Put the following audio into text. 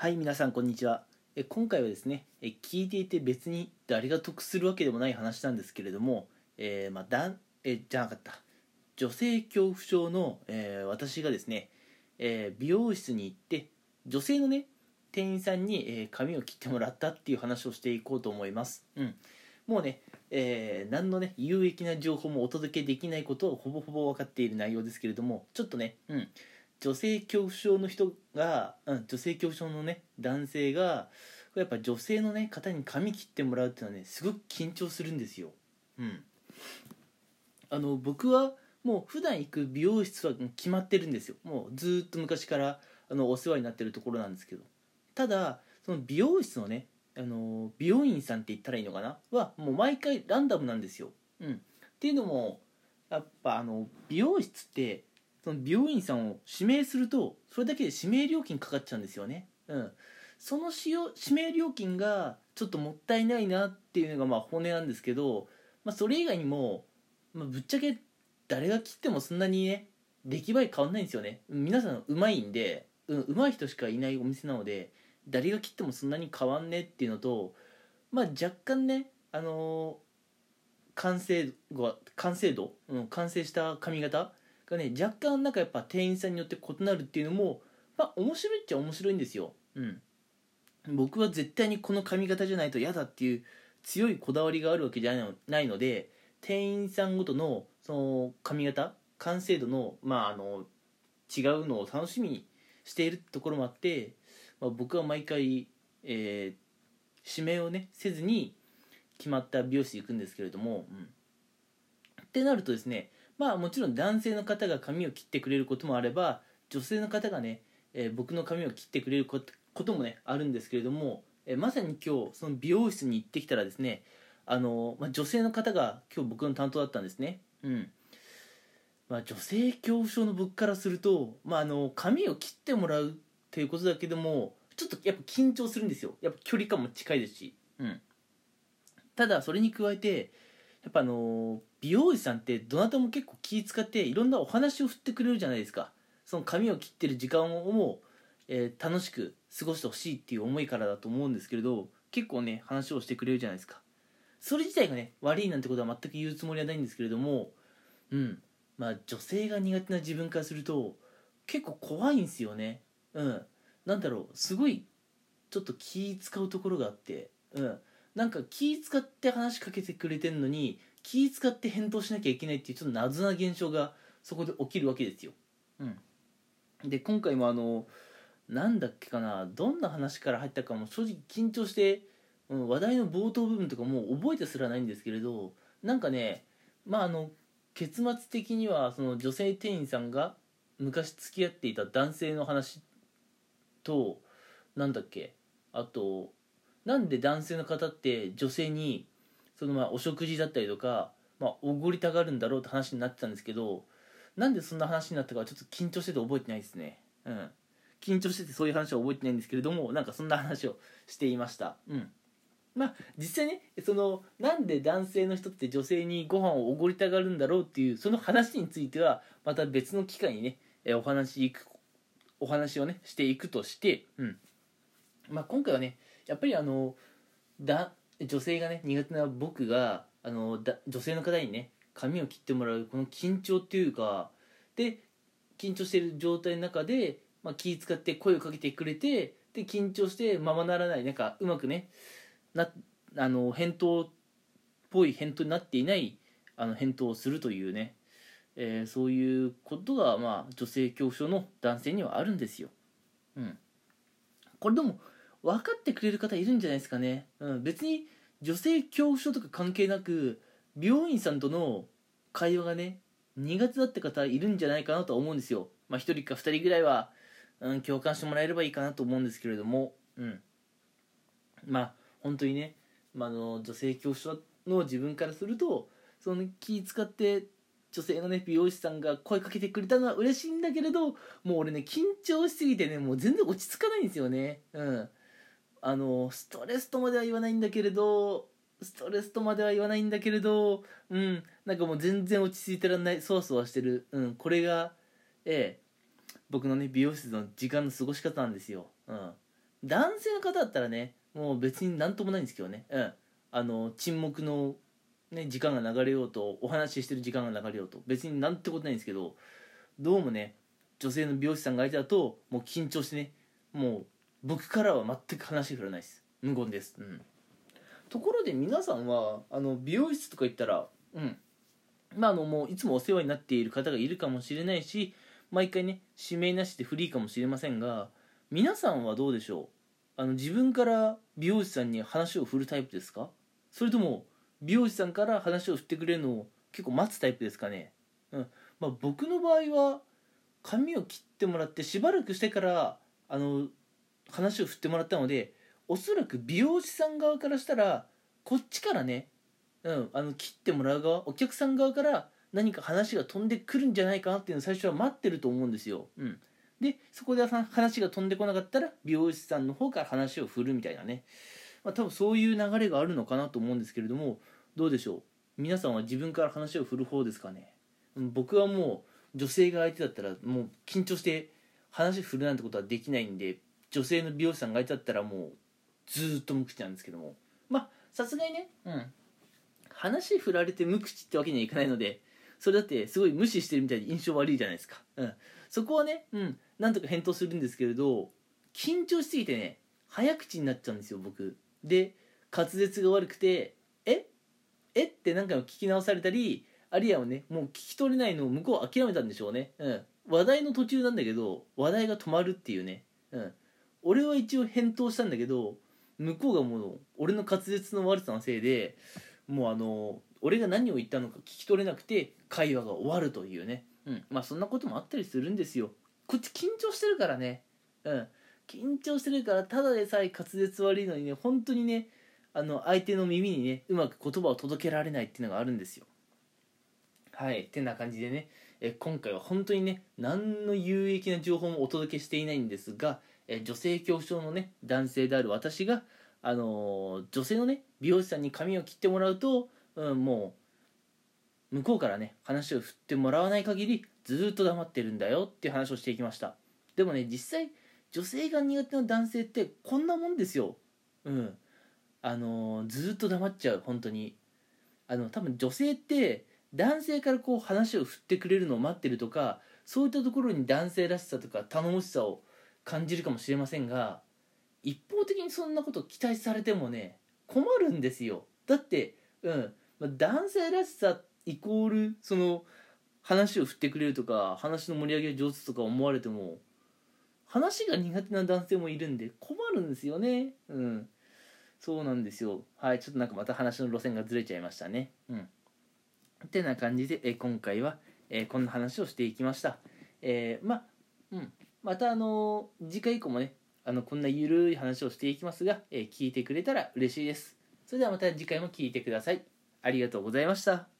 はい皆さんこんにちは。え今回はですねえ聞いていて別に誰が得するわけでもない話なんですけれども、えーまあ、だえじゃなかった。女性恐怖症の、えー私がですね、えー美容室に行って女性のね店員さんに、え髪を切ってもらったっていう話をしていこうと思います、うん、もうね、え何のね有益な情報もお届けできないことをほぼほぼ分かっている内容ですけれどもちょっとね、うん、女性恐怖症の人が、うん、女性恐怖症のね男性がやっぱ女性のね方に髪切ってもらうっていうのはねすごく緊張するんですよ。うん、あの僕はもう普段行く美容室は決まってるんですよ。もうずっと昔からあのお世話になってるところなんですけど。ただその美容室のねあの美容院さんって言ったらいいのかな？はもう毎回ランダムなんですよ。うん、っていうのもやっぱあの美容室ってその美容院さんを指名するとそれだけで指名料金かかっちゃうんですよね。うん、その使用指名料金がちょっともったいないなっていうのがまあ本音なんですけど、まあ、それ以外にも、まあ、ぶっちゃけ誰が切ってもそんなにね出来栄え変わんないんですよね。皆さんうまいんでうんい人しかいないお店なので誰が切ってもそんなに変わんねっていうのとまあ若干ねあのー完成度完成度、うん、完成した髪型がね若干なんかやっぱ店員さんによって異なるっていうのもまあ面白いっちゃ面白いんですよ。うん。僕は絶対にこの髪型じゃないと嫌だっていう強いこだわりがあるわけじゃないので店員さんごとのその髪型完成度のまああの違うのを楽しみにしているところもあって、まあ、僕は毎回、えー指名をねせずに決まった美容室行くんですけれども、うん、ってなるとですねまあもちろん男性の方が髪を切ってくれることもあれば女性の方がね、えー僕の髪を切ってくれることもねあるんですけれども、えーまさに今日その美容室に行ってきたらですねあの、まあ、女性の方が今日僕の担当だったんですね。うん。まあ、女性恐怖症の僕からすると、まあ、あの髪を切ってもらうっていうことだけでもちょっとやっぱ緊張するんですよ。やっぱ距離感も近いですし、うん、ただそれに加えてやっぱあの美容師さんってどなたも結構気使っていろんなお話を振ってくれるじゃないですか。その髪を切ってる時間をもう、えー楽しく過ごしてほしいっていう思いからだと思うんですけれど結構ね話をしてくれるじゃないですか。それ自体がね悪いなんてことは全く言うつもりはないんですけれどもうん。まあ女性が苦手な自分からすると結構怖いんですよね。うん。なんだろうすごいちょっと気使うところがあってうん。なんか気使って話しかけてくれてんのに気使って返答しなきゃいけないっていうちょっと謎な現象がそこで起きるわけですよ。うん。で今回もあのなんだっけかなどんな話から入ったかも正直緊張して、うん、話題の冒頭部分とかもう覚えてすらないんですけれどなんかねまああの結末的にはその女性店員さんが昔付き合っていた男性の話となんだっけあとなんで男性の方って女性にそのまあお食事だったりとかまあおごりたがるんだろうって話になってたんですけどなんでそんな話になったかちょっと緊張してて覚えてないですね。うん。緊張しててそういう話は覚えてないんですけれどもなんかそんな話をしていました。うん。まあ実際ねそのなんで男性の人って女性にご飯をおごりたがるんだろうっていうその話についてはまた別の機会にねえお話いくお話をねしていくとして、うん。まあ、今回はねやっぱりあのだ女性がね苦手な僕があのだ女性の方にね髪を切ってもらうこの緊張っていうかで緊張してる状態の中で、まあ、気使って声をかけてくれてで緊張してままならないなんかうまくねなあの返答っぽい返答になっていないあの返答をするというね、えーそういうことが、まあ、女性恐怖症の男性にはあるんですよ。うん、これでも分かってくれる方いるんじゃないですかね。うん、別に女性恐怖症とか関係なく美容院さんとの会話がね苦手だって方いるんじゃないかなとは思うんですよ。まあ、1人か2人ぐらいは、うん、共感してもらえればいいかなと思うんですけれども、うん、まあ本当にね、ま、あの女性恐怖症の自分からするとその気使って女性のね美容師さんが声かけてくれたのは嬉しいんだけれどもう俺ね緊張しすぎてねもう全然落ち着かないんですよね。うん。あのストレスとまでは言わないんだけれどストレスとまでは言わないんだけれどうんなんかもう全然落ち着いてらんないそわそわしてる。うんこれがええ僕のね美容室の時間の過ごし方なんですよ。うん。男性の方だったらねもう別になんともないんですけどね。うん。あの沈黙のね時間が流れようとお話ししてる時間が流れようと。別になんてことないんですけどどうもね女性の美容師さんが相手だともう緊張してねもう僕からは全く話振らないです。無言です。うん。ところで皆さんはあの美容室とか行ったらうん。まああのもういつもお世話になっている方がいるかもしれないし毎回ね指名なしでフリーかもしれませんが皆さんはどうでしょう？あの自分から美容師さんに話を振るタイプですか？それとも美容師さんから話を振ってくれるのを結構待つタイプですかね？うん。まあ僕の場合は髪を切ってもらってしばらくしてからあの話を振ってもらったのでおそらく美容師さん側からしたらこっちからね、うん、あの切ってもらう側お客さん側から何か話が飛んでくるんじゃないかなっていうのを最初は待ってると思うんですよ、うん、でそこで話が飛んでこなかったら美容師さんの方から話を振るみたいなね、まあ、多分そういう流れがあるのかなと思うんですけれどもどうでしょう？皆さんは自分から話を振る方ですかね、うん、僕はもう女性が相手だったらもう緊張して話振るなんてことはできないんで女性の美容師さんが相手だったらもうずっと無口なんですけども。まあさすがにねうん。話振られて無口ってわけにはいかないのでそれだってすごい無視してるみたいで印象悪いじゃないですか。うん。そこはねうんなんとか返答するんですけれど緊張しすぎてね早口になっちゃうんですよ僕。で滑舌が悪くて「え？え？っ?」て何回も聞き直されたりあるいはねもう聞き取れないのを向こう諦めたんでしょうね。うん。話題の途中なんだけど話題が止まるっていうね。うん俺は一応返答したんだけど向こうがもう俺の滑舌の悪さのせいでもうあの俺が何を言ったのか聞き取れなくて会話が終わるというね、うん、まあそんなこともあったりするんですよ。こっち緊張してるからね。うん。緊張してるからただでさえ滑舌悪いのにね本当にねあの相手の耳にねうまく言葉を届けられないっていうのがあるんですよ。はい。ってな感じでね。え今回は本当にね何の有益な情報もお届けしていないんですがえ女性恐怖症のね男性である私が、あの、女性のね美容師さんに髪を切ってもらうと、うん、もう向こうからね話を振ってもらわない限りずっと黙ってるんだよっていう話をしていきました。でもね実際女性が苦手な男性ってこんなもんですよ。うん。あの、ずっと黙っちゃう本当に。あの多分女性って男性からこう話を振ってくれるのを待ってるとかそういったところに男性らしさとか頼もしさを感じるかもしれませんが一方的にそんなこと期待されてもね困るんですよ。だってうん、男性らしさイコールその話を振ってくれるとか話の盛り上げ上手とか思われても話が苦手な男性もいるんで困るんですよね。うん。そうなんですよ。はいちょっとなんかまた話の路線がずれちゃいましたね。うん。ってな感じでえ今回は、え、こんな話をしていきました。えー、まあうん。またあの次回以降もねあのこんなゆるい話をしていきますが、えー、聞いてくれたら嬉しいです。それではまた次回も聞いてください。ありがとうございました。